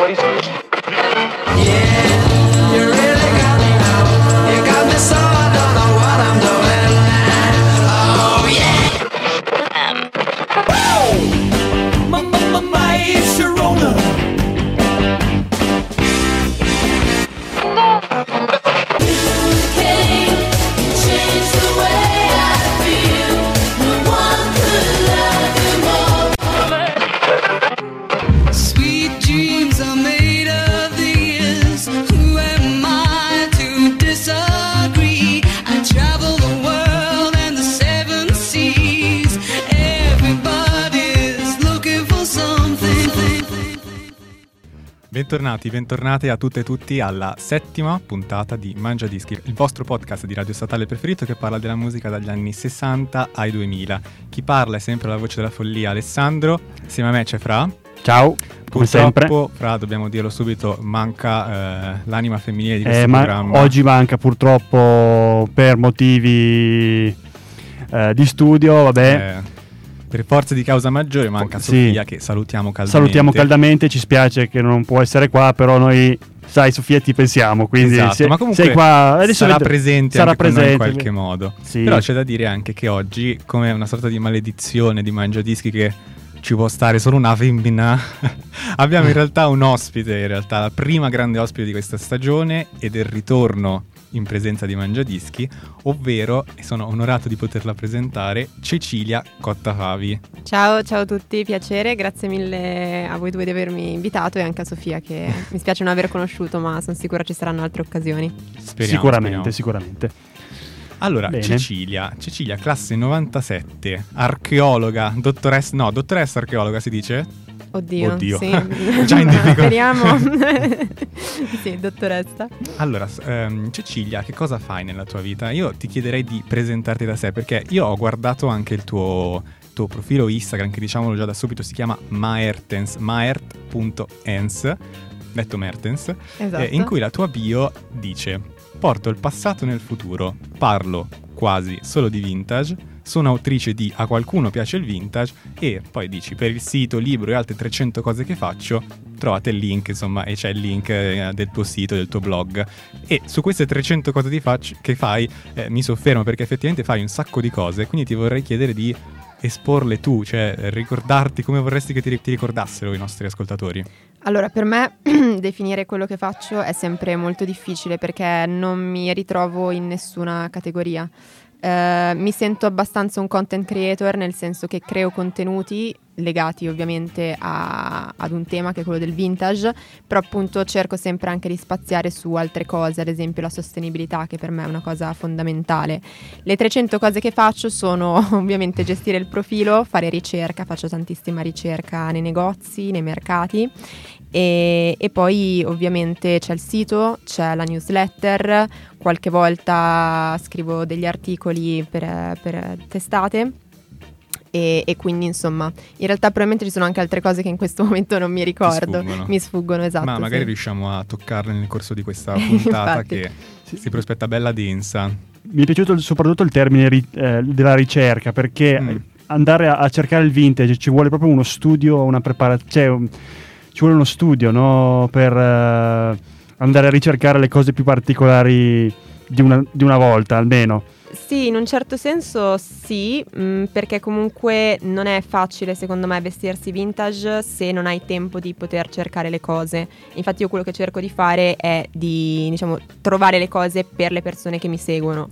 fuori Bentornati, bentornate a tutte e tutti alla settima puntata di Mangia Dischi, il vostro podcast di radio statale preferito che parla della musica dagli anni 60 ai 2000. Chi parla è sempre la voce della follia Alessandro, insieme a me c'è Fra. Ciao, come sempre. Fra, dobbiamo dirlo subito, manca eh, l'anima femminile di questo Eh, ma oggi manca purtroppo per motivi eh, di studio, vabbè. Eh, per forza di causa maggiore manca Sì. Sofia che salutiamo caldamente. Salutiamo caldamente, ci spiace che non può essere qua, però noi, sai Sofia, ti pensiamo, quindi Esatto, se- ma comunque sei qua, adesso sarà ved- presente sarà noi in presente. qualche modo. Sì. Però c'è da dire anche che oggi, come una sorta di maledizione di Mangiadischi che ci può stare solo una femmina, abbiamo in realtà un ospite, in realtà la prima grande ospite di questa stagione ed è il ritorno in presenza di Mangiadischi, ovvero, e sono onorato di poterla presentare, Cecilia Cottafavi. Ciao, ciao a tutti, piacere, grazie mille a voi due di avermi invitato e anche a Sofia che mi spiace non aver conosciuto ma sono sicura ci saranno altre occasioni. Speriamo, sicuramente, speriamo. sicuramente. Allora, Bene. Cecilia, Cecilia, classe 97, archeologa, dottoressa, no, dottoressa archeologa si dice? Oddio, Oddio. sì. Già in difficoltà. Speriamo. sì, dottoressa. Allora, ehm, Cecilia, che cosa fai nella tua vita? Io ti chiederei di presentarti da sé perché io ho guardato anche il tuo, tuo profilo Instagram, che diciamolo già da subito si chiama Maertens, maert.ens, detto Mertens, Esatto. eh, in cui la tua bio dice: Porto il passato nel futuro, parlo quasi solo di vintage, sono autrice di A qualcuno piace il vintage e poi dici per il sito, libro e altre 300 cose che faccio, trovate il link, insomma, e c'è il link eh, del tuo sito, del tuo blog. E su queste 300 cose faccio- che fai eh, mi soffermo perché effettivamente fai un sacco di cose, quindi ti vorrei chiedere di esporle tu, cioè ricordarti come vorresti che ti, ti ricordassero i nostri ascoltatori. Allora, per me definire quello che faccio è sempre molto difficile perché non mi ritrovo in nessuna categoria. Eh, mi sento abbastanza un content creator nel senso che creo contenuti legati ovviamente a- ad un tema che è quello del vintage, però appunto cerco sempre anche di spaziare su altre cose, ad esempio la sostenibilità che per me è una cosa fondamentale. Le 300 cose che faccio sono ovviamente gestire il profilo, fare ricerca, faccio tantissima ricerca nei negozi, nei mercati e, e poi ovviamente c'è il sito, c'è la newsletter, qualche volta scrivo degli articoli per, per testate. E, e quindi insomma, in realtà probabilmente ci sono anche altre cose che in questo momento non mi ricordo, sfuggono. mi sfuggono esatto. Ma magari sì. riusciamo a toccarle nel corso di questa puntata che si prospetta bella densa. Mi è piaciuto soprattutto il termine ri- eh, della ricerca perché Mm. andare a, a cercare il vintage ci vuole proprio uno studio, una preparazione, cioè ci vuole uno studio no? per eh, andare a ricercare le cose più particolari di una, di una volta almeno. Sì, in un certo senso sì, mh, perché comunque non è facile secondo me vestirsi vintage se non hai tempo di poter cercare le cose. Infatti io quello che cerco di fare è di diciamo, trovare le cose per le persone che mi seguono.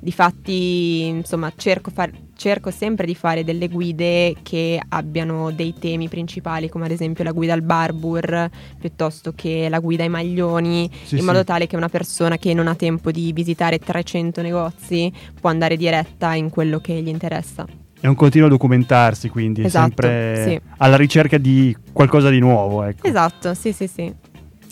Difatti, insomma, cerco, far- cerco sempre di fare delle guide che abbiano dei temi principali, come ad esempio la guida al barbur, piuttosto che la guida ai maglioni, Sì, in modo tale che una persona che non ha tempo di visitare 300 negozi può andare diretta in quello che gli interessa. È un continuo documentarsi, quindi Esatto, sempre alla ricerca di qualcosa di nuovo. Ecco. Esatto, sì, sì, sì.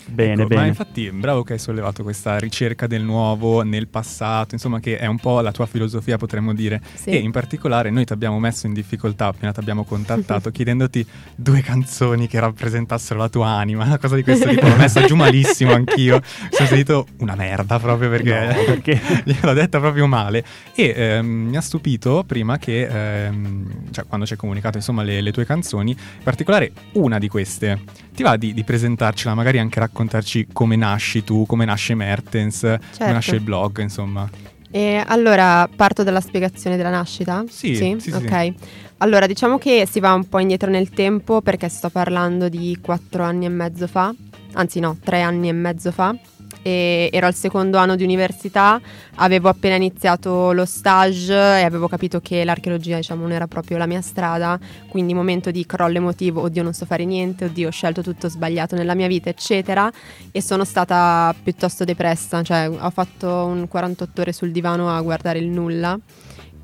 Bene, Ecco, Ma bene. infatti, bravo che hai sollevato questa ricerca del nuovo nel passato, insomma, che è un po' la tua filosofia, potremmo dire. Sì. E in particolare noi ti abbiamo messo in difficoltà appena ti abbiamo contattato chiedendoti due canzoni che rappresentassero la tua anima, una cosa di questo tipo. L'ho messa giù malissimo anch'io. Sono sentito una merda proprio perché, No, perché? gliel'ho detta proprio male. E ehm, mi ha stupito prima che, ehm, cioè quando ci hai comunicato insomma le, le tue canzoni, in particolare una di queste. Ti va di, di presentarcela, magari anche raccontarci come nasci tu, come nasce Mertens, come Certo. nasce il blog, insomma. E allora parto dalla spiegazione della nascita? Sì, sì, sì. ok. Allora, diciamo che si va un po' indietro nel tempo perché sto parlando di quattro anni e mezzo fa, anzi no, tre anni e mezzo fa. E ero al secondo anno di università, avevo appena iniziato lo stage e avevo capito che l'archeologia diciamo non era proprio la mia strada, quindi momento di crollo emotivo, oddio non so fare niente, oddio ho scelto tutto sbagliato nella mia vita eccetera e sono stata piuttosto depressa, cioè ho fatto un 48 ore sul divano a guardare il nulla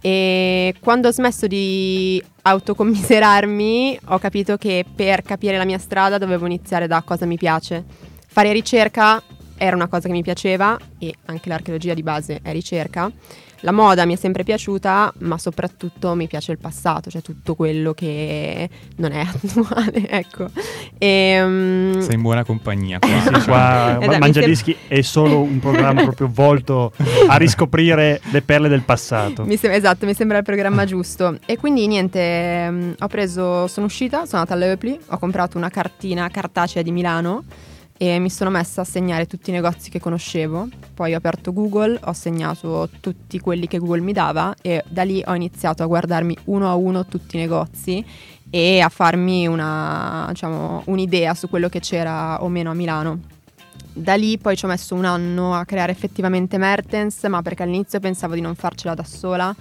e quando ho smesso di autocommiserarmi ho capito che per capire la mia strada dovevo iniziare da cosa mi piace. Fare ricerca era una cosa che mi piaceva e anche l'archeologia di base è ricerca. La moda mi è sempre piaciuta, ma soprattutto mi piace il passato, cioè tutto quello che non è attuale, ecco. E, mm, Sei in buona compagnia qua. Sì, qua mi Mangiadischi è solo un programma proprio volto a riscoprire le perle del passato. Mi sem- esatto, mi sembra il programma giusto. E quindi niente, mm, ho preso, sono uscita, sono andata all'Eupli, ho comprato una cartina cartacea di Milano e mi sono messa a segnare tutti i negozi che conoscevo. Poi ho aperto Google, ho segnato tutti quelli che Google mi dava e da lì ho iniziato a guardarmi uno a uno tutti i negozi e a farmi una, diciamo, un'idea su quello che c'era o meno a Milano. Da lì poi ci ho messo un anno a creare effettivamente Mertens, ma perché all'inizio pensavo di non farcela da sola,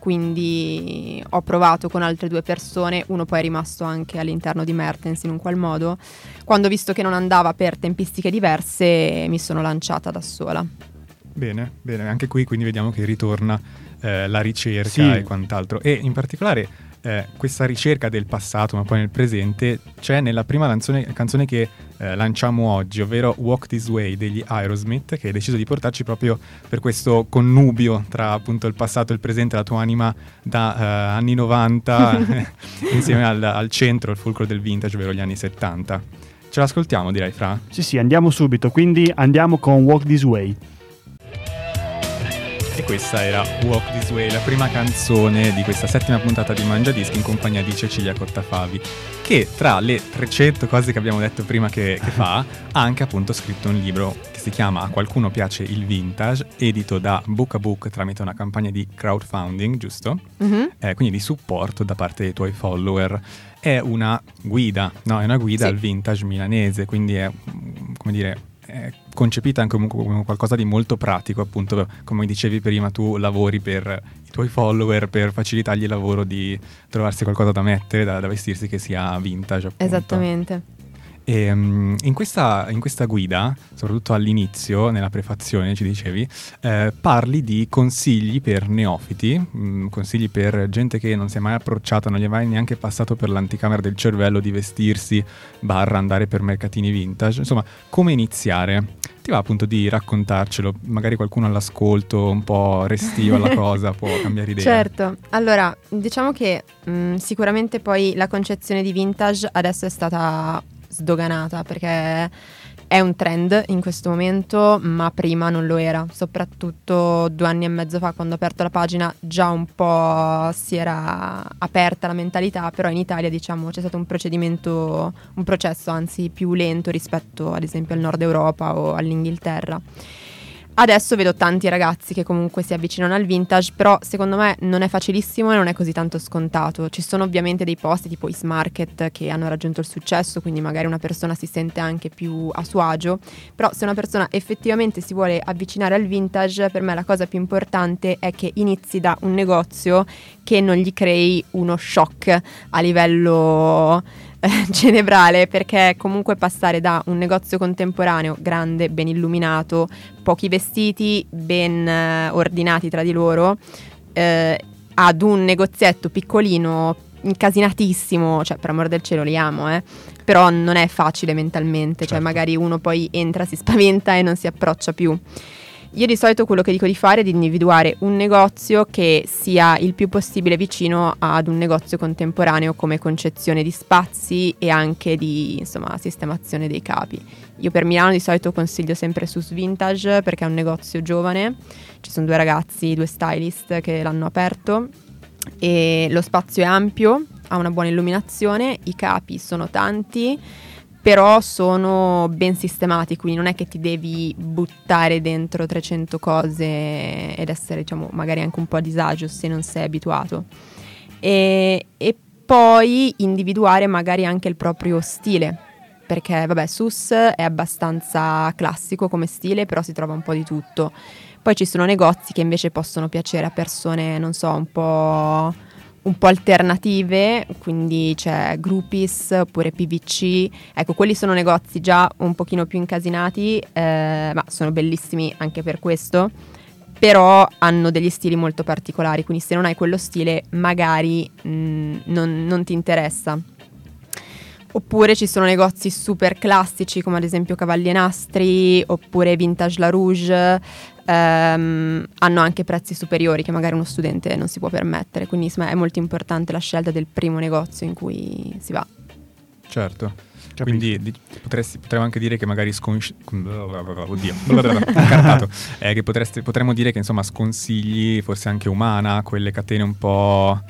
quindi ho provato con altre due persone, uno poi è rimasto anche all'interno di Mertens in un qual modo. Quando ho visto che non andava per tempistiche diverse, mi sono lanciata da sola. Bene, bene, anche qui quindi vediamo che ritorna eh, la ricerca Sì. e quant'altro. E in particolare eh, questa ricerca del passato, ma poi nel presente, c'è nella prima canzone, canzone che eh, lanciamo oggi, ovvero Walk This Way degli Aerosmith, che hai deciso di portarci proprio per questo connubio tra appunto il passato e il presente, la tua anima da eh, anni 90 insieme al, al centro, il fulcro del vintage, ovvero gli anni 70. Ce l'ascoltiamo, direi, Fra? Sì, sì, andiamo subito. Quindi andiamo con Walk This Way. E questa era Walk This Way, la prima canzone di questa settima puntata di Mangia Dischi in compagnia di Cecilia Cottafavi, che tra le 300 cose che abbiamo detto prima che, che fa, ha anche appunto scritto un libro che si chiama A qualcuno piace il vintage, edito da Book a Book tramite una campagna di crowdfunding, giusto? Mhm. Eh, quindi di supporto da parte dei tuoi follower. È una guida, no? È una guida Sì. al vintage milanese, quindi è, come dire, è concepita anche come, qualcosa di molto pratico, appunto, come dicevi prima, tu lavori per i tuoi follower per facilitargli il lavoro di trovarsi qualcosa da mettere, da, da vestirsi che sia vintage. Appunto. Esattamente. E, mm, in, questa, in questa guida, soprattutto all'inizio, nella prefazione ci dicevi, eh, parli di consigli per neofiti, mm, consigli per gente che non si è mai approcciata, non gli è mai neanche passato per l'anticamera del cervello di vestirsi, barra andare per mercatini vintage, insomma, come iniziare. Ti va appunto di raccontarcelo, magari qualcuno all'ascolto un po' restio alla cosa può cambiare idea. Certo, allora diciamo che mh, sicuramente poi la concezione di vintage adesso è stata sdoganata perché è un trend in questo momento, ma prima non lo era. Soprattutto due anni e mezzo fa, quando ho aperto la pagina, già un po' si era aperta la mentalità, però in Italia, diciamo, c'è stato un procedimento, un processo anzi più lento rispetto ad esempio al nord Europa o all'Inghilterra. Adesso vedo tanti ragazzi che comunque si avvicinano al vintage, però secondo me non è facilissimo e non è così tanto scontato. Ci sono ovviamente dei posti tipo Is Market che hanno raggiunto il successo, quindi magari una persona si sente anche più a suo agio, però se una persona effettivamente si vuole avvicinare al vintage, per me la cosa più importante è che inizi da un negozio che non gli crei uno shock a livello eh, cerebrale perché comunque passare da un negozio contemporaneo grande, ben illuminato, pochi vestiti, ben eh, ordinati tra di loro, eh, ad un negozietto piccolino incasinatissimo, cioè per amor del cielo li amo, eh, però non è facile mentalmente, cioè Certo. magari uno poi entra, si spaventa e non si approccia più. Io di solito quello che dico di fare è di individuare un negozio che sia il più possibile vicino ad un negozio contemporaneo come concezione di spazi e anche di insomma, sistemazione dei capi. Io per Milano di solito consiglio sempre Sus Vintage perché è un negozio giovane, ci sono due ragazzi, due stylist che l'hanno aperto e lo spazio è ampio, ha una buona illuminazione, i capi sono tanti, però sono ben sistemati, quindi non è che ti devi buttare dentro 300 cose ed essere diciamo magari anche un po' a disagio se non sei abituato. E, e poi individuare magari anche il proprio stile, perché vabbè Sus è abbastanza classico come stile, però si trova un po' di tutto. Poi ci sono negozi che invece possono piacere a persone, non so, un po', un po' alternative, quindi c'è Groupies oppure PVC. Ecco, quelli sono negozi già un pochino più incasinati, eh, ma sono bellissimi anche per questo. Però hanno degli stili molto particolari, quindi se non hai quello stile magari mh, non, non ti interessa. Oppure ci sono negozi super classici come ad esempio Cavalli e Nastri oppure Vintage La Rouge, ehm, hanno anche prezzi superiori che magari uno studente non si può permettere, quindi insomma, è molto importante la scelta del primo negozio in cui si va. Certo. Quindi di- potresti- potremmo anche dire che magari sconsci- Oddio. Eh, che potresti- potremmo dire che insomma sconsigli forse anche umana, quelle catene un po'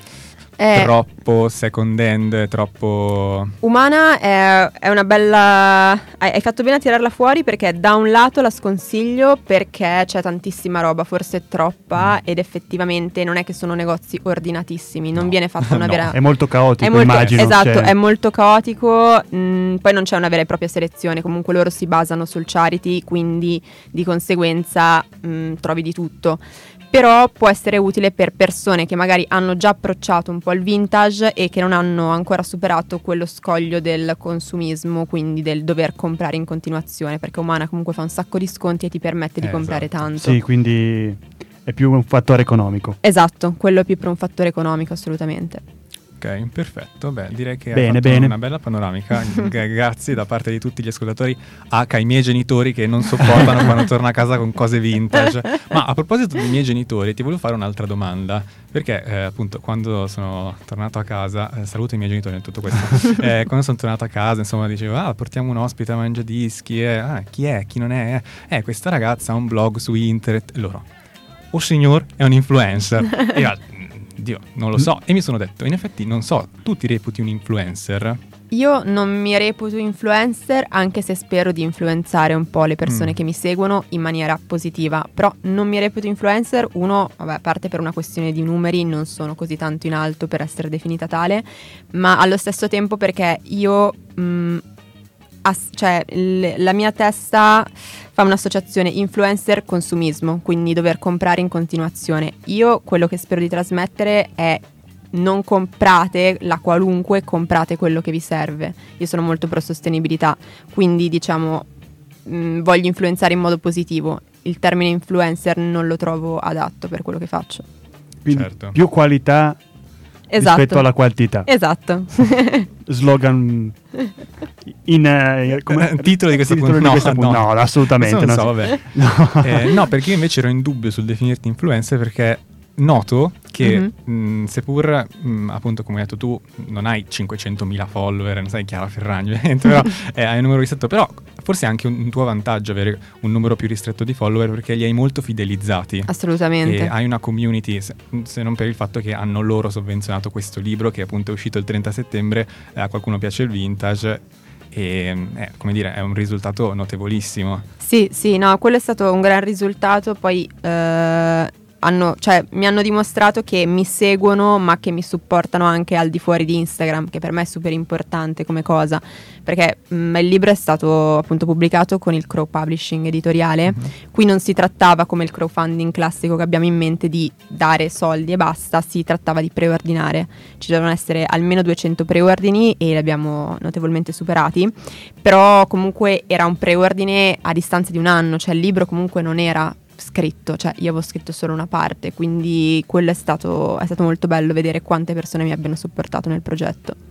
Eh, troppo second hand, troppo... Umana è, è una bella... Hai, hai fatto bene a tirarla fuori perché da un lato la sconsiglio perché c'è tantissima roba, forse troppa, ed effettivamente non è che sono negozi ordinatissimi, non No. viene fatta una No. vera... È molto caotico, È molto- immagino. Esatto, cioè- è molto caotico, mh, poi non c'è una vera e propria selezione, comunque loro si basano sul charity, quindi di conseguenza mh, trovi di tutto. Però può essere utile per persone che magari hanno già approcciato un po' il vintage e che non hanno ancora superato quello scoglio del consumismo, quindi del dover comprare in continuazione, perché Umana comunque fa un sacco di sconti e ti permette di Eh, comprare esatto. tanto. Sì, quindi è più un fattore economico. Esatto, quello è più per un fattore economico assolutamente. Ok, perfetto. Beh, direi che Bene, bene. una bella panoramica. Grazie da parte di tutti gli ascoltatori, H, i miei genitori che non sopportano quando torno a casa con cose vintage. Ma a proposito dei miei genitori, ti volevo fare un'altra domanda. Perché eh, appunto quando sono tornato a casa, eh, saluto i miei genitori in tutto questo, eh, quando sono tornato a casa insomma dicevo ah portiamo un ospite a mangia dischi, eh, ah, chi è, chi non è, eh questa ragazza ha un blog su internet, loro, oh signor è un influencer, e io, "Mm, Dio, non lo so, e mi sono detto in effetti non so, tu ti reputi un influencer? Io non mi reputo influencer, anche se spero di influenzare un po' le persone Mm. che mi seguono in maniera positiva, però non mi reputo influencer, uno, vabbè, a parte per una questione di numeri, non sono così tanto in alto per essere definita tale, ma allo stesso tempo perché io, mh, as- cioè, l- la mia testa fa un'associazione influencer-consumismo, quindi dover comprare in continuazione. Io quello che spero di trasmettere è non comprate la qualunque, comprate quello che vi serve. Io sono molto pro sostenibilità, quindi diciamo mh, voglio influenzare in modo positivo. Il termine influencer non lo trovo adatto per quello che faccio. Quindi Certo. più qualità Esatto. rispetto alla quantità. Esatto. Slogan in eh, come- Titolo di questa titolo questa No, puntata. no. no, assolutamente. Non no. so, vabbè. No. Eh, no, perché io invece ero in dubbio sul definirti influencer perché noto che Mhm. mh, seppur mh, appunto come hai detto tu non hai 500.000 follower, non sei Chiara Ferragni, però eh, hai un numero ristretto, però forse è anche un, un tuo vantaggio avere un numero più ristretto di follower perché li hai molto fidelizzati. Assolutamente. E hai una community, se, se non per il fatto che hanno loro sovvenzionato questo libro che appunto è uscito il 30 settembre, eh, a qualcuno piace il vintage e eh, come dire è un risultato notevolissimo. Sì, sì, no, quello è stato un gran risultato. Poi eh, hanno, cioè, mi hanno dimostrato che mi seguono, ma che mi supportano anche al di fuori di Instagram, che per me è super importante come cosa. Perché mh, il libro è stato appunto pubblicato con il Crow Publishing editoriale. Qui non si trattava come il crowdfunding classico che abbiamo in mente di dare soldi e basta, si trattava di preordinare. Ci devono essere almeno 200 preordini e li abbiamo notevolmente superati, però comunque era un preordine a distanza di un anno, cioè il libro comunque non era scritto, cioè io avevo scritto solo una parte, quindi quello è stato, è stato molto bello vedere quante persone mi abbiano supportato nel progetto.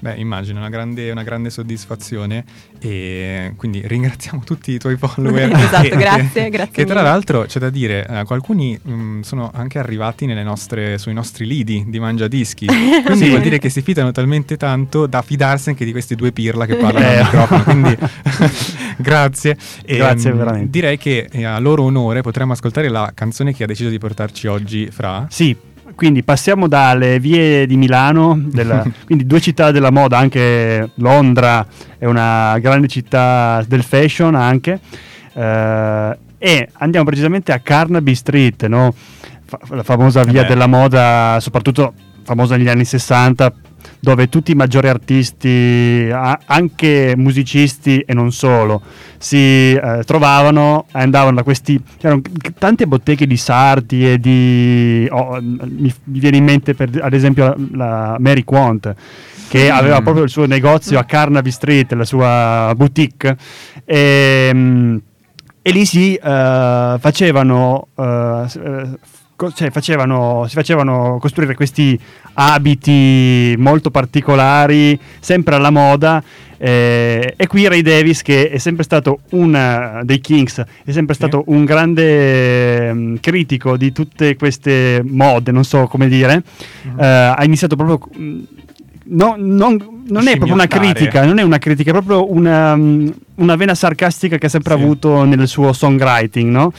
Beh, immagino, una grande, una grande soddisfazione e quindi ringraziamo tutti i tuoi follower. Esatto, che- grazie, grazie Che tra mille. l'altro c'è da dire, eh, alcuni mh, sono anche arrivati nelle nostre, sui nostri lidi di Mangiadischi, quindi Sì. vuol dire che si fidano talmente tanto da fidarsi anche di questi due pirla che parlano Eh. al microfono, quindi grazie. E, Grazie, mh, veramente. Direi che eh, a loro onore potremmo ascoltare la canzone che ha deciso di portarci oggi Fra. Sì, quindi passiamo dalle vie di Milano, della- quindi due città della moda, anche Londra è una grande città del fashion anche, eh, e andiamo precisamente a Carnaby Street, no? Fa- la famosa via beh. della moda, soprattutto famosa negli anni 60, dove tutti i maggiori artisti, anche musicisti e non solo, si eh, trovavano e andavano da questi c'erano c- tante botteghe di sarti e di oh, mi, mi viene in mente per, ad esempio la, la Mary Quant che Mm. aveva proprio il suo negozio a Carnaby Street la sua boutique e, mm, e lì si facevano eh, eh, co- cioè facevano, si facevano costruire questi abiti molto particolari, sempre alla moda. eh, e qui Ray Davis, che è sempre stato un dei Kings, è sempre Sì. stato un grande mm, critico di tutte queste mode, non so come dire, Mhm. eh, ha iniziato proprio. mm, no- non, non è proprio una critica, non è una critica, è proprio una, mm, una vena sarcastica che ha sempre Sì. avuto nel suo songwriting, no?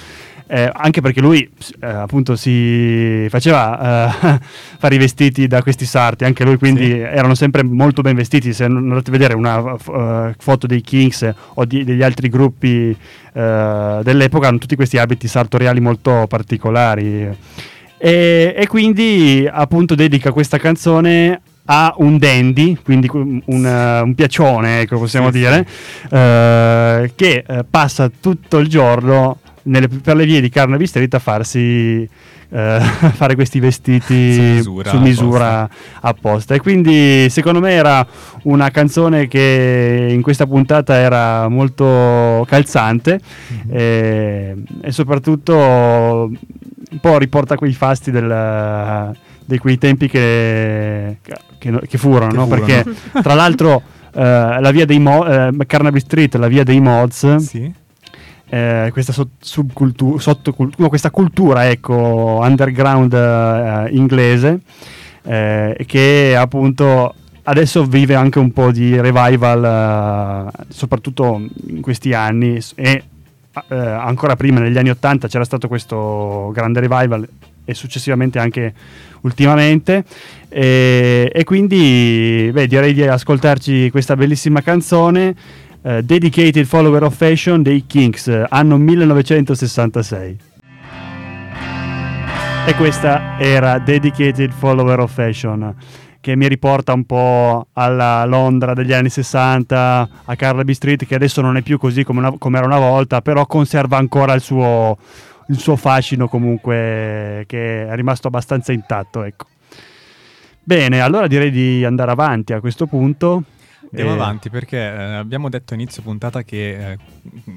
Eh, anche perché lui eh, appunto si faceva eh, fare i vestiti da questi sarti, anche lui quindi Sì. erano sempre molto ben vestiti. Se andate a vedere una eh, foto dei Kings o di- degli altri gruppi eh, dell'epoca, hanno tutti questi abiti sartoriali molto particolari. E, e quindi appunto dedica questa canzone a un dandy, quindi un, un, piacione, ecco, possiamo Sì, dire, eh, che passa tutto il giorno nelle- per le vie di Carnaby Street a farsi eh, fare questi vestiti Su misura, su misura apposta. E quindi secondo me era una canzone che in questa puntata era molto calzante Mhm. e, e soprattutto un po' riporta quei fasti del- di quei tempi che, che- che furono, Che no? furono. perché tra l'altro eh, la via dei mo- eh, Carnaby Street, la via dei mods, Sì. Eh, questa no, questa cultura ecco, underground eh, inglese eh, che appunto adesso vive anche un po' di revival eh, soprattutto in questi anni e eh, ancora prima negli anni 80 c'era stato questo grande revival e successivamente anche ultimamente. E, e quindi beh, direi di ascoltarci questa bellissima canzone eh, Dedicated Follower of Fashion dei Kings, anno 1966. E questa era Dedicated Follower of Fashion, che mi riporta un po' alla Londra degli anni 60, a Carnaby Street, che adesso non è più così come, una- come era una volta, però conserva ancora il suo, il suo fascino comunque, che è rimasto abbastanza intatto, ecco. Bene, allora direi di andare avanti a questo punto. Andiamo Eh, avanti perché eh, abbiamo detto a inizio puntata che eh,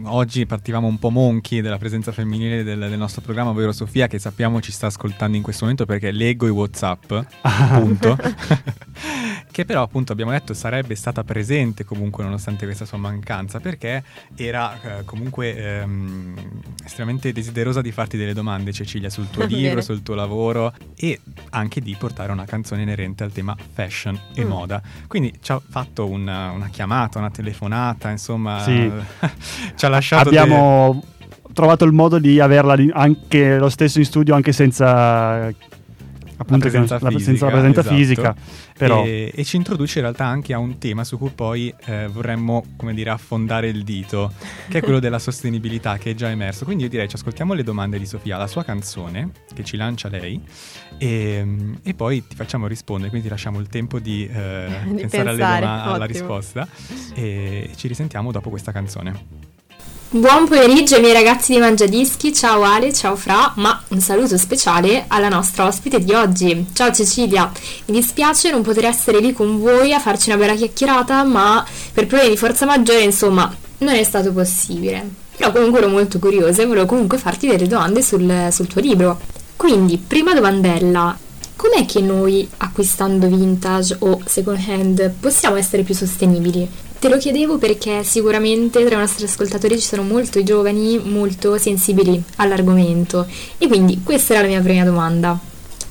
oggi partivamo un po' monchi della presenza femminile del, del nostro programma, ovvero Sofia, che sappiamo ci sta ascoltando in questo momento perché leggo i WhatsApp, appunto. che però appunto abbiamo detto sarebbe stata presente comunque nonostante questa sua mancanza perché era eh, comunque ehm, estremamente desiderosa di farti delle domande Cecilia sul tuo libro, sul tuo lavoro e anche di portare una canzone inerente al tema fashion e Mm. moda. Quindi ci ha fatto una, una chiamata, una telefonata, insomma, Sì. ci ha lasciato abbiamo trovato il modo di averla anche lo stesso in studio anche senza appunto presenza la, fisica, senza la presenza esatto. fisica però E, e ci introduce in realtà anche a un tema su cui poi eh, vorremmo, come dire, affondare il dito, che è quello della sostenibilità che è già emerso. Quindi io direi ci ascoltiamo le domande di Sofia, la sua canzone che ci lancia lei e, e poi ti facciamo rispondere, quindi ti lasciamo il tempo di, eh, Di pensare pensare, alla risposta e ci risentiamo dopo questa canzone. Buon pomeriggio ai miei ragazzi di Mangiadischi, ciao Ale, ciao Fra, ma un saluto speciale alla nostra ospite di oggi. Ciao Cecilia, mi dispiace non poter essere lì con voi a farci una bella chiacchierata, ma per problemi di forza maggiore, insomma, non è stato possibile. Però comunque ero molto curiosa e volevo comunque farti delle domande sul, sul tuo libro. Quindi, prima domandella, com'è che noi acquistando vintage o second hand possiamo essere più sostenibili? Te lo chiedevo perché sicuramente tra i nostri ascoltatori ci sono molto giovani, molto sensibili all'argomento e quindi questa era la mia prima domanda.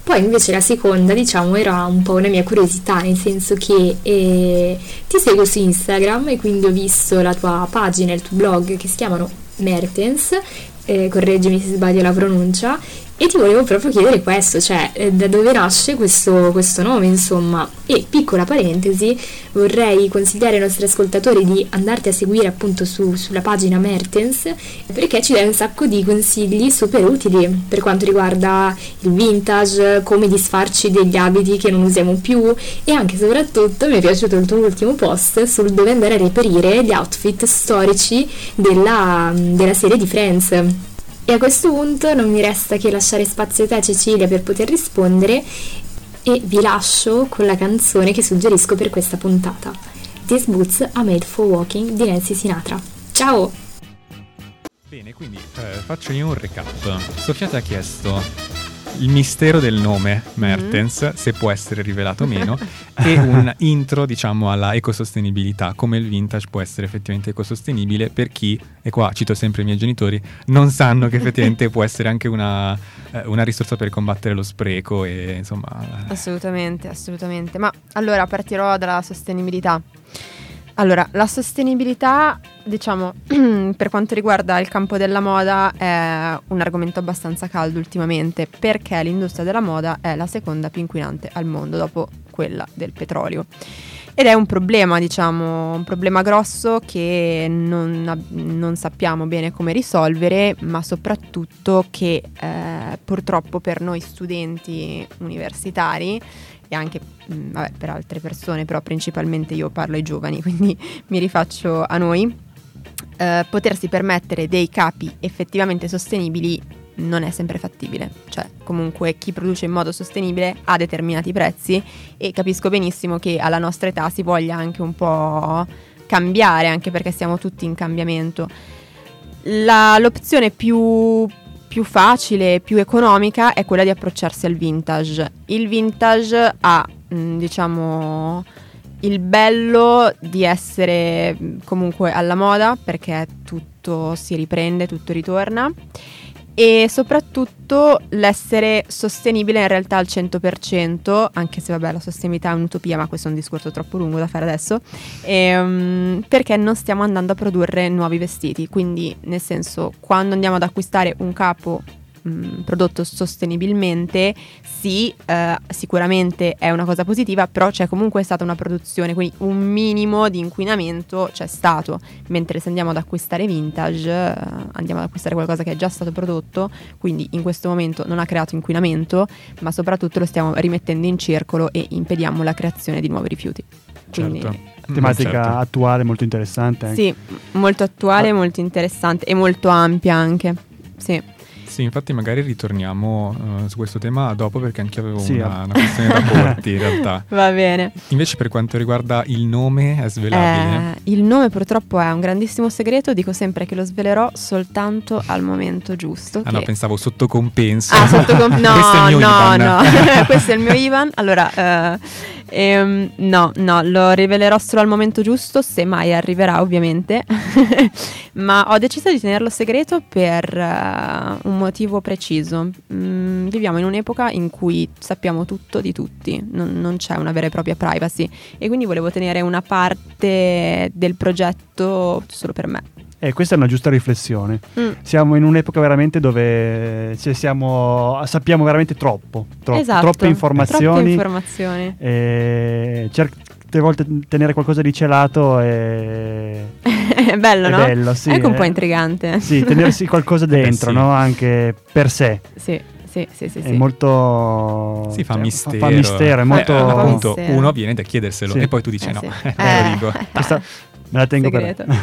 Poi invece la seconda, diciamo, era un po' una mia curiosità, nel senso che eh, ti seguo su Instagram e quindi ho visto la tua pagina, il tuo blog che si chiamano Mertens, eh, correggimi se sbaglio la pronuncia, e ti volevo proprio chiedere questo, cioè eh, da dove nasce questo, questo nome, insomma. E piccola parentesi, vorrei consigliare ai nostri ascoltatori di andarti a seguire appunto su- sulla pagina Mertens perché ci dai un sacco di consigli super utili per quanto riguarda il vintage, come disfarci degli abiti che non usiamo più e anche e soprattutto mi è piaciuto il tuo ultimo post sul dove andare a reperire gli outfit storici della, della serie di Friends. E a questo punto non mi resta che lasciare spazio a te Cecilia per poter rispondere e vi lascio con la canzone che suggerisco per questa puntata. These Boots Are Made for Walking di Nancy Sinatra. Ciao! Bene, quindi eh, faccio io un recap. Sofia ti ha chiesto il mistero del nome Mertens, se può essere rivelato o meno, e un intro, diciamo, alla ecosostenibilità, come il vintage può essere effettivamente ecosostenibile per chi, e qua cito sempre i miei genitori, non sanno che effettivamente può essere anche una, eh, una risorsa per combattere lo spreco e insomma... Assolutamente, assolutamente. Ma allora partirò dalla sostenibilità. Allora, la sostenibilità, diciamo, per quanto riguarda il campo della moda è un argomento abbastanza caldo ultimamente perché l'industria della moda è la seconda più inquinante al mondo dopo quella del petrolio. Ed è un problema, diciamo, un problema grosso che non, non sappiamo bene come risolvere, ma soprattutto che eh, purtroppo per noi studenti universitari e anche mh, vabbè, per altre persone, però principalmente io parlo ai giovani, quindi mi rifaccio a noi, eh, potersi permettere dei capi effettivamente sostenibili non è sempre fattibile, cioè comunque chi produce in modo sostenibile ha determinati prezzi e capisco benissimo che alla nostra età si voglia anche un po' cambiare, anche perché siamo tutti in cambiamento. La- l'opzione più, più facile, più economica è quella di approcciarsi al vintage. Il vintage ha, mh, diciamo, il bello di essere mh, comunque alla moda perché tutto si riprende, tutto ritorna e soprattutto l'essere sostenibile in realtà al 100%, anche se vabbè la sostenibilità è un'utopia, ma questo è un discorso troppo lungo da fare adesso, ehm, perché non stiamo andando a produrre nuovi vestiti, quindi nel senso quando andiamo ad acquistare un capo mh, prodotto sostenibilmente, sì, eh, sicuramente è una cosa positiva, però c'è comunque stata una produzione, quindi un minimo di inquinamento c'è stato, mentre se andiamo ad acquistare vintage, eh, andiamo ad acquistare qualcosa che è già stato prodotto, quindi in questo momento non ha creato inquinamento, ma soprattutto lo stiamo rimettendo in circolo e impediamo la creazione di nuovi rifiuti. Quindi, Certo. Tematica Certo. attuale molto interessante. anche. Sì, molto attuale, Ah. molto interessante e molto ampia anche. Sì. Sì, infatti magari ritorniamo eh, su questo tema dopo perché anche avevo Sì, una, ah. una questione da porti in realtà. Va bene. Invece per quanto riguarda il nome è svelabile? Eh, il nome purtroppo è un grandissimo segreto, dico sempre che lo svelerò soltanto al momento giusto. ah no, che- pensavo sotto compenso. Ah, sotto com- no, no, Ivan. no, questo è il mio Ivan. Allora, eh, ehm, no, no, lo rivelerò solo al momento giusto, se mai arriverà ovviamente, ma ho deciso di tenerlo segreto per eh, un motivo preciso. Mm, viviamo in un'epoca in cui sappiamo tutto di tutti, non, non c'è una vera e propria privacy e quindi volevo tenere una parte del progetto solo per me. E questa è una giusta riflessione. Mm. Siamo in un'epoca veramente dove cioè, siamo- sappiamo veramente troppo, tro- Esatto, troppe informazioni. Troppe informazioni. e certe volte tenere qualcosa di celato è, è bello, è no? bello, sì, è anche un eh. po' intrigante. sì, tenersi qualcosa dentro, sì. no? anche per sé. Sì, sì, sì, sì. È sì. molto Si fa cioè, mistero. Fa mistero, è Eh, molto appunto, mistero. uno viene da chiederselo Sì. e poi tu dici Eh, no, sì. Eh. lo dico. Questa, Me la tengo segreto. per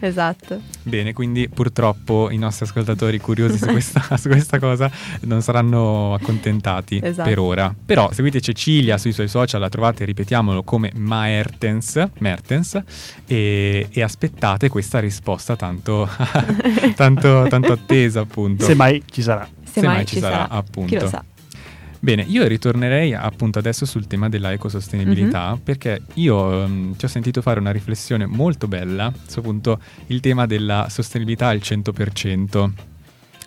esatto. Bene, quindi purtroppo i nostri ascoltatori curiosi su questa, su questa cosa non saranno accontentati Esatto. per ora. Però seguite Cecilia sui suoi social, la trovate, ripetiamolo, come Maertens, Mertens e, e aspettate questa risposta tanto, tanto, tanto attesa appunto. Se mai ci sarà. Se mai ci sarà, appunto. Chi lo sa. Bene, io ritornerei appunto adesso sul tema della ecosostenibilità Mhm. perché io ehm, ti ho sentito fare una riflessione molto bella su appunto il tema della sostenibilità al 100%.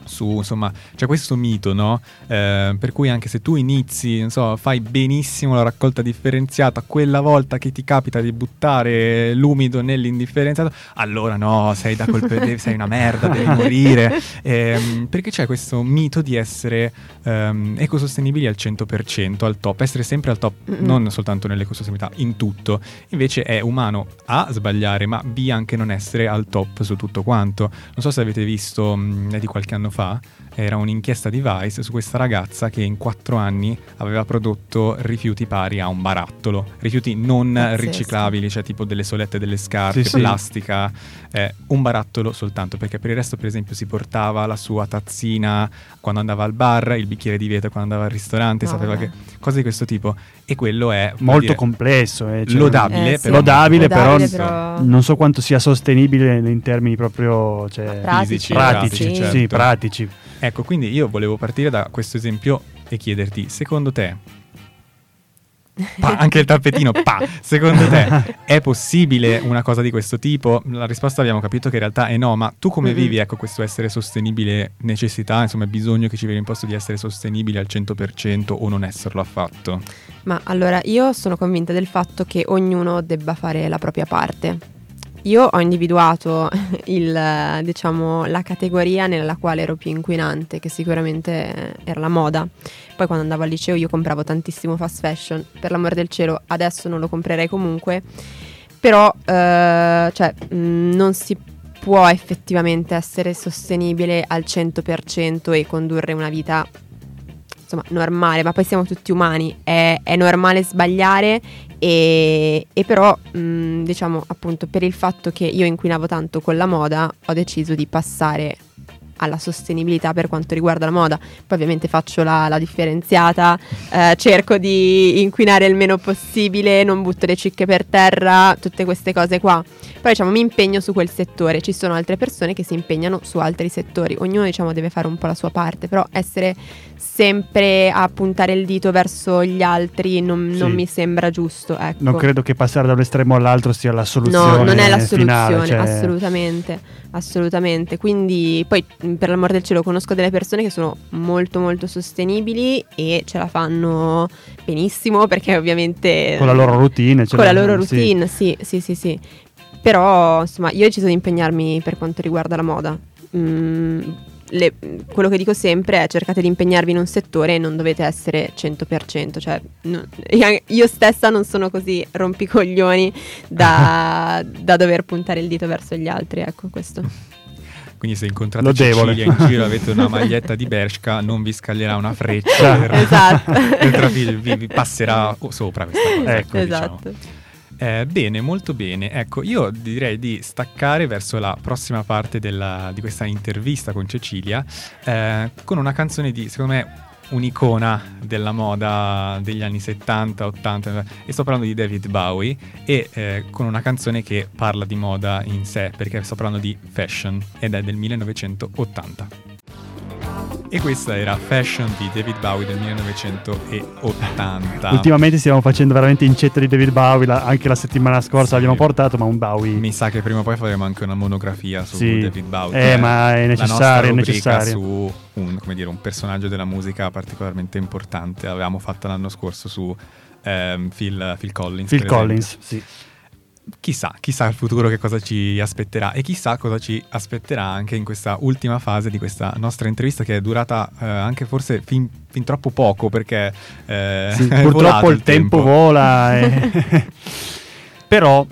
Su, insomma, c'è questo mito, no? Eh, per cui anche se tu inizi, non so, fai benissimo la raccolta differenziata, quella volta che ti capita di buttare l'umido nell'indifferenziato, allora no, sei da colpe- sei una merda, devi morire. Ehm, perché c'è questo mito di essere ehm, ecosostenibili al 100%, al top, essere sempre al top, Mm-mm. non soltanto nell'ecosostenibilità, in tutto. Invece è umano A sbagliare, ma B anche non essere al top su tutto quanto. Non so se avete visto, mh, è di qualche anno fa, era un'inchiesta di Vice su questa ragazza che in quattro anni aveva prodotto rifiuti pari a un barattolo, rifiuti non Pazzesco. riciclabili, cioè tipo delle solette delle scarpe, Sì, sì. plastica, eh, un barattolo soltanto, perché per il resto per esempio si portava la sua tazzina quando andava al bar, il bicchiere di vetro quando andava al ristorante, No, sapeva vabbè. che cose di questo tipo e quello è Molto dire, complesso. eh, cioè, lodabile, Eh, sì. però Lodabile, però, Lodabile, però- non so quanto sia sostenibile in termini proprio cioè, Pratici, pratici. pratici, Sì, certo. pratici. Ecco, quindi io volevo partire da questo esempio e chiederti, secondo te, pa- anche il tappetino, pa, secondo te è possibile una cosa di questo tipo? La risposta abbiamo capito che in realtà è no, ma tu come Mhm. vivi ecco, questo essere sostenibile, necessità, insomma bisogno che ci viene imposto di essere sostenibili al 100% o non esserlo affatto? Ma allora io sono convinta del fatto che ognuno debba fare la propria parte. Io ho individuato il, diciamo, la categoria nella quale ero più inquinante, che sicuramente era la moda. Poi quando andavo al liceo io compravo tantissimo fast fashion, per l'amor del cielo adesso non lo comprerei comunque, però eh, cioè, mh, non si può effettivamente essere sostenibile al 100% e condurre una vita insomma normale, ma poi siamo tutti umani, è, è normale sbagliare e, e però mh, diciamo appunto per il fatto che io inquinavo tanto con la moda ho deciso di passare alla sostenibilità per quanto riguarda la moda. Poi ovviamente faccio la, la differenziata, eh, cerco di inquinare il meno possibile, non butto le cicche per terra, tutte queste cose qua. Però diciamo mi impegno su quel settore, ci sono altre persone che si impegnano su altri settori, ognuno diciamo deve fare un po' la sua parte, però essere sempre a puntare il dito verso gli altri non, non Sì. mi sembra giusto. Ecco. Non credo che passare da un estremo all'altro sia la soluzione. No, non è la finale, soluzione, cioè- assolutamente, assolutamente. Quindi poi per l'amor del cielo conosco delle persone che sono molto molto sostenibili e ce la fanno benissimo perché ovviamente Con la loro routine. ce con la l'hanno, loro sì. routine, sì, sì, sì, sì. Però insomma, io ho deciso di impegnarmi per quanto riguarda la moda. Mm, le- quello che dico sempre è cercate di impegnarvi in un settore e non dovete essere 100%, cioè no- io stessa non sono così rompicoglioni da, da dover puntare il dito verso gli altri, ecco questo. Quindi se incontrate Lodevole. Cecilia in giro e avete una maglietta di Bershka, non vi scaglierà una freccia per, Esatto. per trafi- vi, vi passerà sopra questa cosa. Ecco, diciamo. esatto. Eh, bene, molto bene. Ecco, io direi di staccare verso la prossima parte della- di questa intervista con Cecilia eh, con una canzone di, secondo me, un'icona della moda degli anni 70, 80 e sto parlando di David Bowie e eh, con una canzone che parla di moda in sé perché sto parlando di Fashion ed è del 1980. E questa era Fashion di David Bowie del 1980. Ultimamente stiamo facendo veramente incetta di David Bowie, la- anche la settimana scorsa Sì. l'abbiamo portato, ma un Bowie... Mi sa che prima o poi faremo anche una monografia su Sì. David Bowie. Eh, ma è necessario, è necessario. su un, come dire, un personaggio della musica particolarmente importante. L'avevamo fatta l'anno scorso su ehm, Phil, Phil Collins. Phil per esempio. Collins, sì. Chissà, chissà il futuro che cosa ci aspetterà e chissà cosa ci aspetterà anche in questa ultima fase di questa nostra intervista che è durata eh, anche forse fin, fin troppo poco perché eh, Sì, purtroppo il tempo, vola. e- Però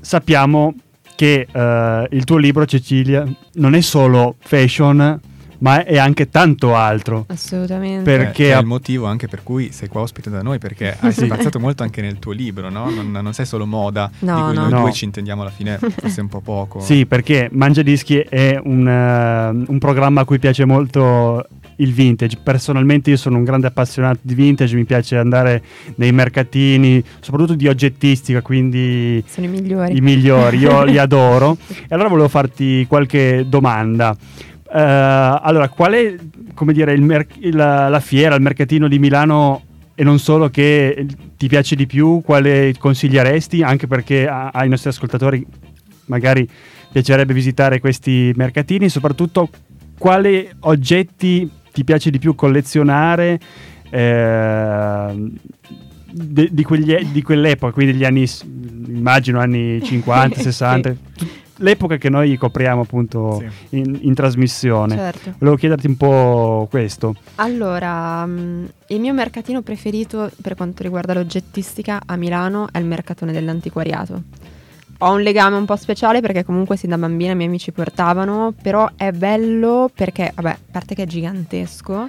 sappiamo che eh, il tuo libro, Cecilia, non è solo fashion, ma è anche tanto altro. Assolutamente. Per- Eh, Perché che è il motivo anche per cui sei qua ospite da noi, perché hai spazzato molto anche nel tuo libro, no? Non, non sei solo moda, No, di cui no. noi No. due ci intendiamo alla fine forse un po' poco. Sì, perché Mangia Dischi è un, eh, un programma a cui piace molto il vintage. Personalmente io sono un grande appassionato di vintage, mi piace andare nei mercatini, soprattutto di oggettistica, quindi Sono i migliori. i migliori, io li adoro. E allora volevo farti qualche domanda. Eh, allora, qual è, come dire, mer- il- la fiera, il mercatino di Milano e non solo che ti piace di più, quale consiglieresti? Anche perché a- ai nostri ascoltatori magari piacerebbe visitare questi mercatini, soprattutto quali oggetti ti piace di più collezionare eh, de- di, quegli- di quell'epoca, quindi degli anni, immagino anni 50, Sì. 60, l'epoca che noi copriamo appunto Sì. in, in trasmissione. Certo. Volevo chiederti un po' questo. Allora, mm, il mio mercatino preferito per quanto riguarda l'oggettistica a Milano è il mercatone dell'antiquariato. Ho un legame un po' speciale perché comunque sin da bambina i miei amici portavano, però è bello perché, vabbè, a parte che è gigantesco,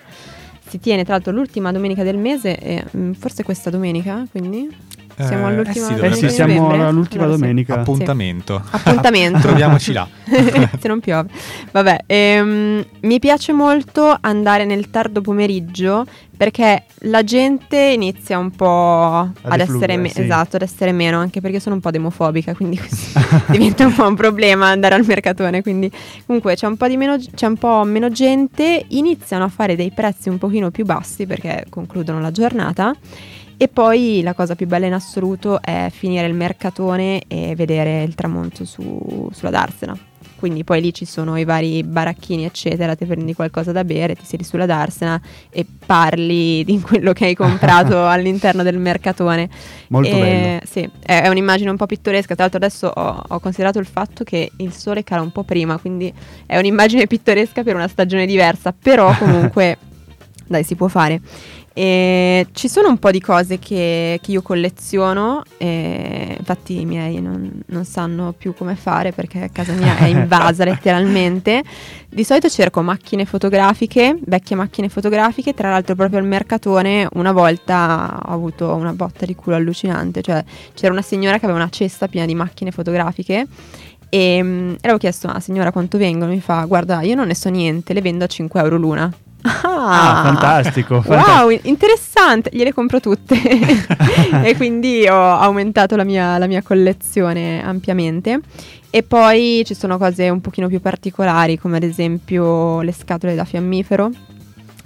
si tiene tra l'altro l'ultima domenica del mese, e, mm, forse questa domenica, quindi siamo Eh, all'ultima eh sì, Eh domenica sì, essere. siamo all'ultima sì. domenica. Appuntamento. Appuntamento. Troviamoci là. Se non piove. Vabbè, ehm, mi piace molto andare nel tardo pomeriggio perché la gente inizia un po' ad essere, defluire, me- sì. esatto, ad essere meno, anche perché sono un po' demofobica, quindi diventa un po' un problema andare al mercatone. Quindi comunque c'è un, po' di meno, c'è un po' meno gente, iniziano a fare dei prezzi un pochino più bassi perché concludono la giornata. E poi la cosa più bella in assoluto è finire il mercatone e vedere il tramonto su- sulla Darsena. Quindi poi lì ci sono i vari baracchini, eccetera, ti prendi qualcosa da bere, ti siedi sulla Darsena e parli di quello che hai comprato all'interno del mercatone. Molto E- bello. Sì, è, è un'immagine un po' pittoresca. Tra l'altro adesso ho, ho considerato il fatto che il sole cala un po' prima, quindi è un'immagine pittoresca per una stagione diversa, però comunque dai, si può fare. E ci sono un po' di cose che, che io colleziono, infatti i miei non, non sanno più come fare perché casa mia è invasa letteralmente. Di solito cerco macchine fotografiche, vecchie macchine fotografiche, tra l'altro proprio al mercatone una volta ho avuto una botta di culo allucinante, cioè c'era una signora che aveva una cesta piena di macchine fotografiche e, mm, e avevo chiesto, ma signora quanto vengono? Mi fa, guarda, io non ne so niente, le vendo a 5 euro l'una. Ah, fantastico, fantastico. Wow, interessante, gliele compro tutte. e quindi ho aumentato la mia, la mia collezione ampiamente. E poi ci sono cose un pochino più particolari, come ad esempio le scatole da fiammifero.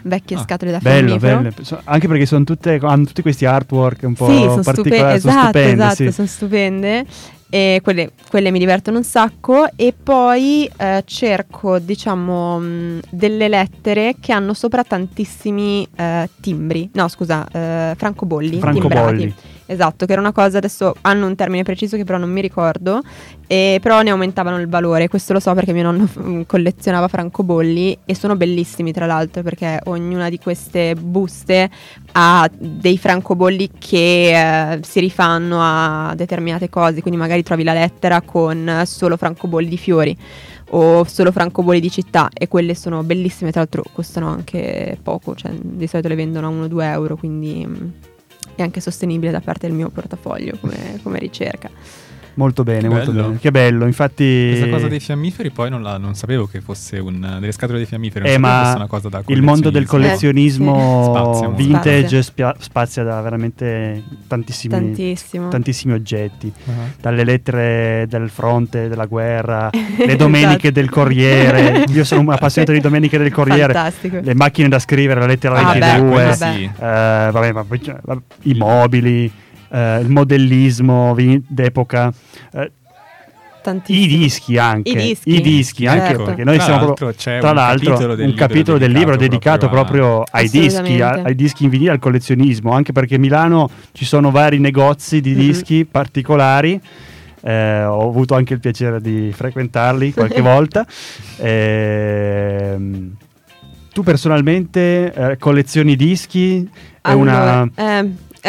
Vecchie Ah, scatole da Bello, fiammifero. bello. Anche perché sono tutte, hanno tutti questi artwork un po' Sì, sono stupe- particolari, sono esatto, stupende. esatto, sì. sono stupende. E quelle, quelle mi divertono un sacco. E poi eh, cerco, diciamo, mh, delle lettere che hanno sopra tantissimi eh, timbri. No, scusa, eh, francobolli. Francobolli. timbrati. Esatto, che era una cosa, adesso hanno un termine preciso che però non mi ricordo, e però ne aumentavano il valore, questo lo so perché mio nonno mm, collezionava francobolli e sono bellissimi tra l'altro perché ognuna di queste buste ha dei francobolli che eh, si rifanno a determinate cose, quindi magari trovi la lettera con solo francobolli di fiori o solo francobolli di città e quelle sono bellissime, tra l'altro costano anche poco, cioè di solito le vendono a 1-2 euro, quindi è anche sostenibile da parte del mio portafoglio come, come ricerca. Molto bene, molto Bello. bene. Che bello, infatti... Questa cosa dei fiammiferi poi non, la- non sapevo che fosse un, delle scatole dei fiammiferi, Eh, ma fosse una cosa da il mondo del collezionismo. Eh, sì. Vintage Spazia. spia- spazia da veramente tantissimi, Tantissimo. tantissimi oggetti. Ah. Dalle lettere del fronte della guerra, le Esatto. domeniche del Corriere. Io sono un appassionato di domeniche del Corriere. Fantastico. Le macchine da scrivere, la lettera Ah, 22, beh, quelle vabbè. sì. eh, vabbè, ma vabbè, i mobili, eh, il modellismo vi- d'epoca, eh, Tantissimo. i dischi anche. I dischi. I dischi, anche Certo. perché noi Tra siamo l'altro proprio- c'è tra un l'altro capitolo del un libro capitolo del libro dedicato proprio a- proprio ai dischi, a- ai dischi in vinile, al collezionismo, anche perché a Milano ci sono vari negozi di Mhm. dischi particolari. eh, ho avuto anche il piacere di frequentarli qualche volta. Ehm, tu personalmente eh, collezioni dischi? È una...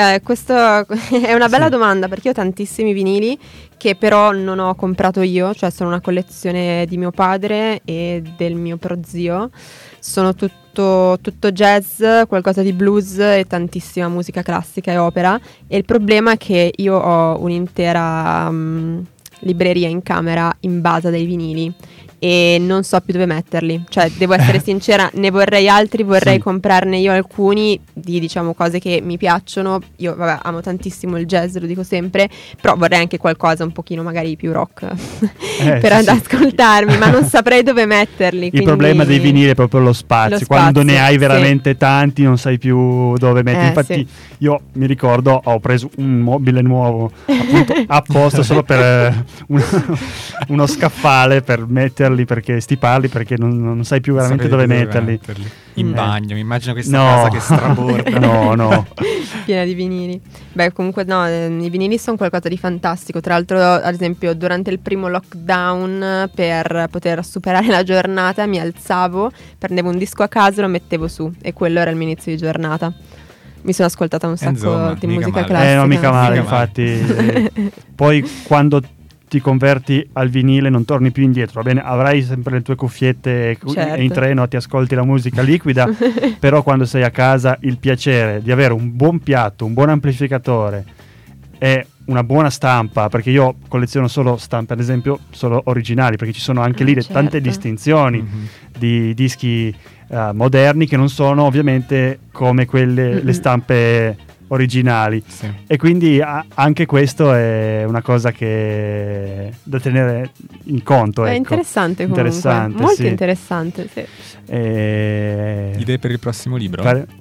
Eh, questa è una bella Sì. domanda perché io ho tantissimi vinili che però non ho comprato io, cioè sono una collezione di mio padre e del mio prozio. Sono tutto, tutto jazz, qualcosa di blues e tantissima musica classica e opera. E il problema è che io ho un'intera mm, libreria in camera in base dei vinili e non so più dove metterli. Cioè, devo essere sincera, ne vorrei altri, vorrei Sì. comprarne io alcuni di diciamo cose che mi piacciono. Io vabbè, amo tantissimo il jazz, lo dico sempre, però vorrei anche qualcosa un pochino magari più rock Eh, per sì, ad sì. ascoltarmi, ma non saprei dove metterli. Il quindi- problema dei vinili è proprio lo spazio. Lo Quando ne spazio, hai veramente tanti, non sai più dove mettere. Eh, Infatti. Io mi ricordo, ho preso un mobile nuovo appunto apposta solo per eh, un- uno scaffale per metterli perché sti parli perché non, non sai più veramente Sapete dove dove metterli. metterli. In Eh. bagno, mi immagino questa No, casa che straborda. no, no. piena di vinili. Beh, comunque no, ehm, i vinili sono qualcosa di fantastico. Tra l'altro, ad esempio, durante il primo lockdown, per poter superare la giornata, mi alzavo, prendevo un disco a caso e lo mettevo su e quello era il mio inizio di giornata. Mi sono ascoltata un sacco insomma, di musica male. classica. Eh, no, mica male, Mica male. infatti. Poi quando ti converti al vinile non torni più indietro, va bene? Avrai sempre le tue cuffiette cu- Certo. in treno, ti ascolti la musica liquida, però quando sei a casa il piacere di avere un buon piatto, un buon amplificatore e una buona stampa, perché io colleziono solo stampe, ad esempio, solo originali, perché ci sono anche Ah, lì le- tante certo. distinzioni Mhm. di dischi eh, moderni che non sono ovviamente come quelle le Mm-mm. stampe originali. Sì. E quindi a- anche questo è una cosa che da tenere in conto. È ecco. interessante comunque. Interessante, Molto sì. interessante, sì. E- Idee per il prossimo libro? Fare-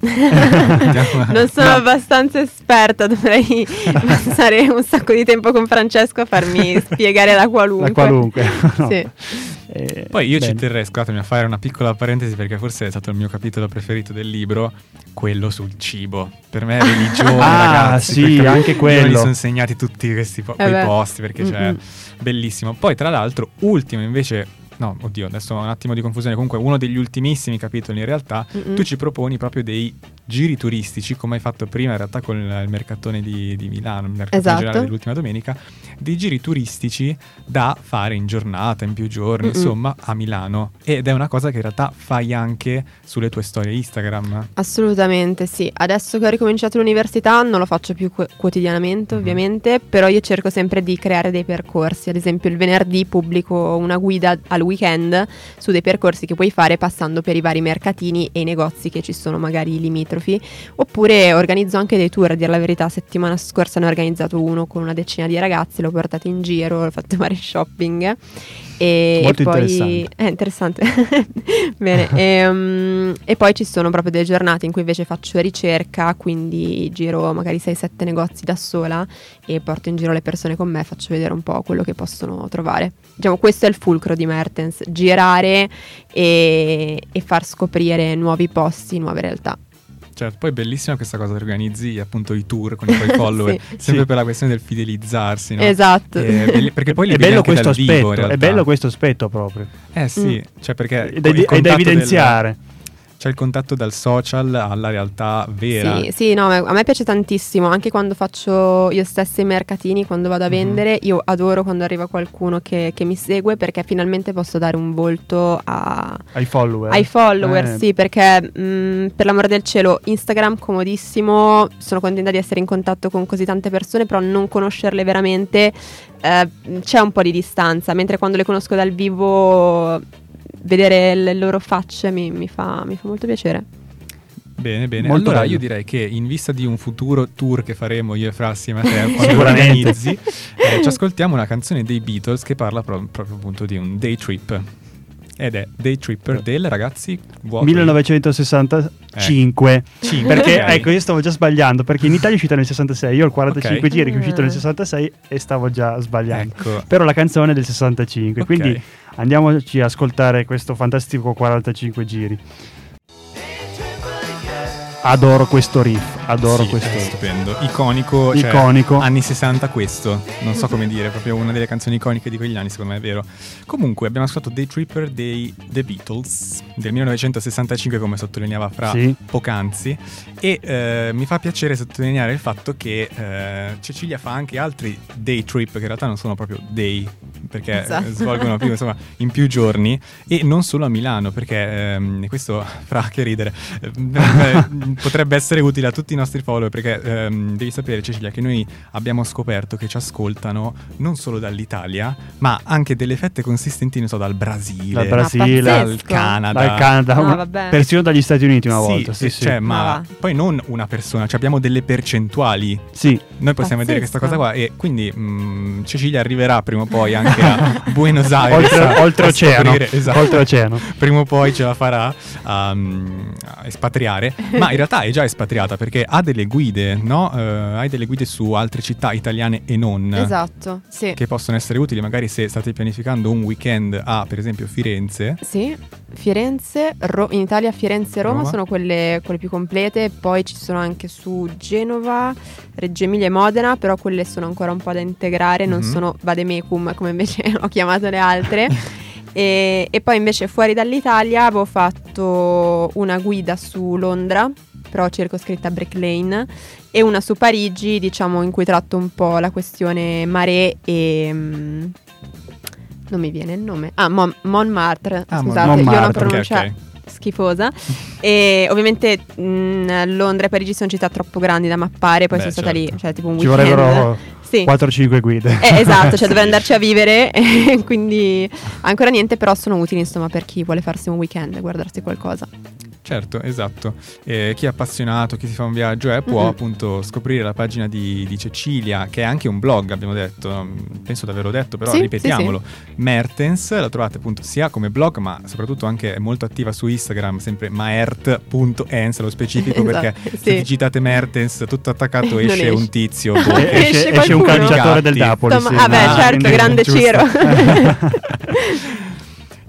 non sono No. abbastanza esperta, dovrei passare un sacco di tempo con Francesco a farmi spiegare la qualunque. La qualunque. no. Sì. Eh, Poi io ci bene. terrei, scusatemi, a fare una piccola parentesi perché forse è stato il mio capitolo preferito del libro, quello sul cibo. Per me è religione, Ah, ragazzi. sì, anche quello. li sono segnati tutti questi po- quei beh. posti perché c'è Mm-mm. bellissimo. Poi tra l'altro, ultimo invece No, oddio, adesso ho un attimo di confusione. Comunque, uno degli ultimissimi capitoli in realtà, Mm-mm. tu ci proponi proprio dei giri turistici, come hai fatto prima in realtà con il, mercatone di, di Milano, il mercatone Esatto. generale dell'ultima domenica, dei giri turistici da fare in giornata, in più giorni, Mm-mm. insomma, a Milano. Ed è una cosa che in realtà fai anche sulle tue storie Instagram. Assolutamente sì. Adesso che ho ricominciato l'università non lo faccio più qu- quotidianamente, Mhm. ovviamente, però io cerco sempre di creare dei percorsi. Ad esempio, il venerdì pubblico una guida al weekend su dei percorsi che puoi fare passando per i vari mercatini e i negozi che ci sono magari limitrofi. Oppure organizzo anche dei tour, a dire la verità. Settimana scorsa ne ho organizzato uno con una decina di ragazzi, l'ho portato in giro, ho fatto fare shopping. E, Molto e poi interessante. è interessante. Bene, ehm, e, poi ci sono proprio delle giornate in cui invece faccio ricerca, quindi giro magari 6-7 negozi da sola e porto in giro le persone con me, faccio vedere un po' quello che possono trovare. Diciamo, questo è il fulcro di Mertens, girare e, e far scoprire nuovi posti, nuove realtà. Cioè, poi è bellissima questa cosa che organizzi appunto i tour con i tuoi follower, Sì. sempre Sì. per la questione del fidelizzarsi, no? Esatto. Eh, belli- perché poi li è vedi bello anche questo dal vivo, in aspetto, realtà. è bello questo aspetto proprio. Eh sì, Mm. cioè perché È da, è da contatto del- evidenziare. C'è il contatto dal social alla realtà vera. Sì, sì, no, a me piace tantissimo, anche quando faccio io stessa i mercatini, quando vado a Mhm. vendere, io adoro quando arriva qualcuno che, che mi segue perché finalmente posso dare un volto a- Ai follower. ai follower, Eh, sì, perché mh, per l'amore del cielo Instagram comodissimo, sono contenta di essere in contatto con così tante persone, però non conoscerle veramente eh, c'è un po' di distanza, mentre quando le conosco dal vivo vedere le loro facce mi, mi fa, mi fa molto piacere. Bene, bene. Molto allora bello. io direi che in vista di un futuro tour che faremo io e Fra assieme a te quando organizzi, eh, ci ascoltiamo una canzone dei Beatles che parla pro- proprio appunto di un day trip. Ed è Day Tripper del ragazzi vuoto 1965 Cinque, perché ok. ecco io stavo già sbagliando perché in Italia è uscita nel 66 io ho il 45 Ok. giri che è uscito nel Ah. 66 e stavo già sbagliando Ecco. però la canzone è del 65 Ok. quindi andiamoci a ascoltare questo fantastico 45 giri Adoro questo riff, adoro Sì, questo è stupendo, iconico, cioè, Iconico. anni 60 questo, non so come dire, proprio una delle canzoni iconiche di quegli anni, secondo me è vero. Comunque abbiamo ascoltato Day Tripper dei The Beatles del 1965 come sottolineava Fra Sì. poc'anzi e eh, mi fa piacere sottolineare il fatto che eh, Cecilia fa anche altri day trip che in realtà non sono proprio day perché Esatto. eh, svolgono più, insomma, in più giorni e non solo a Milano perché ehm, questo fra che ridere eh, potrebbe essere utile a tutti i nostri follower perché ehm, devi sapere Cecilia che noi abbiamo scoperto che ci ascoltano non solo dall'Italia ma anche delle fette consistenti non so dal Brasile Dal Brasile, dal. Canada dal Canada, No, persino dagli Stati Uniti una sì, volta. Sì, sì, cioè, Ma va. poi non una persona, cioè abbiamo delle percentuali. Sì. Noi possiamo vedere questa cosa qua e quindi mm, Cecilia arriverà prima o poi anche a Buenos Aires. Oltre, oltreoceano, esatto. oltreoceano. Prima o poi ce la farà a, mm, a espatriare, ma realtà è già espatriata perché ha delle guide, no? Eh, hai delle guide su altre città italiane e non. Esatto, sì. Che possono essere utili magari se state pianificando un weekend a, per esempio, Firenze. Sì, Firenze, Ro- in Italia Firenze e Roma, Roma. sono quelle, quelle più complete, poi ci sono anche su Genova, Reggio Emilia e Modena, però quelle sono ancora un po' da integrare, non Mhm. sono vademecum come invece ho chiamato le altre. e, e poi invece fuori dall'Italia avevo fatto una guida su Londra, però circoscritta a Brick Lane, e una su Parigi, diciamo, in cui tratto un po' la questione mare e... mm, non mi viene il nome. Ah, Mon- Montmartre. Ah, Scusate, io ho una Montmartre, pronuncia ok. schifosa. e ovviamente mh, Londra e Parigi sono città troppo grandi da mappare. Poi Beh, sono stata certo. lì, cioè tipo un Ci weekend. vorrebbero Sì. 4-5 guide. Eh, esatto, cioè dovrei andarci a vivere, quindi ancora niente, però sono utili insomma per chi vuole farsi un weekend e guardarsi qualcosa. Certo, esatto. E chi è appassionato, chi si fa un viaggio, eh, può Mhm. appunto scoprire la pagina di, di Cecilia, che è anche un blog, abbiamo detto, mm, penso di averlo detto, però Sì, ripetiamolo. Mertens, la trovate appunto sia come blog, ma soprattutto anche è molto attiva su Instagram, sempre maert.ens, lo specifico perché Esatto, se sì. digitate Mertens tutto attaccato esce esce. un tizio. boh, E- esce, Esce esce un calciatore del. Napoli. Sì. ah Ah, certo, grande. Ciro.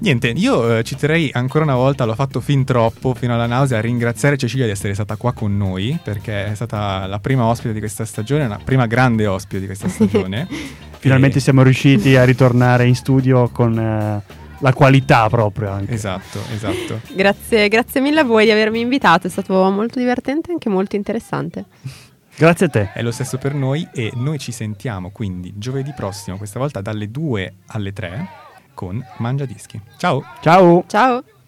Niente, io eh, ci terrei ancora una volta, l'ho fatto fin troppo, fino alla nausea, a ringraziare Cecilia di essere stata qua con noi, perché è stata la prima ospite di questa stagione, la prima grande ospite di questa stagione. Finalmente E- siamo riusciti a ritornare in studio con eh, la qualità proprio anche. Esatto, esatto. grazie, grazie mille a voi di avermi invitato, è stato molto divertente e anche molto interessante. Grazie a te. È lo stesso per noi e noi ci sentiamo quindi giovedì prossimo, questa volta dalle 2 alle 3 con Mangia Dischi. Ciao! Ciao. Ciao!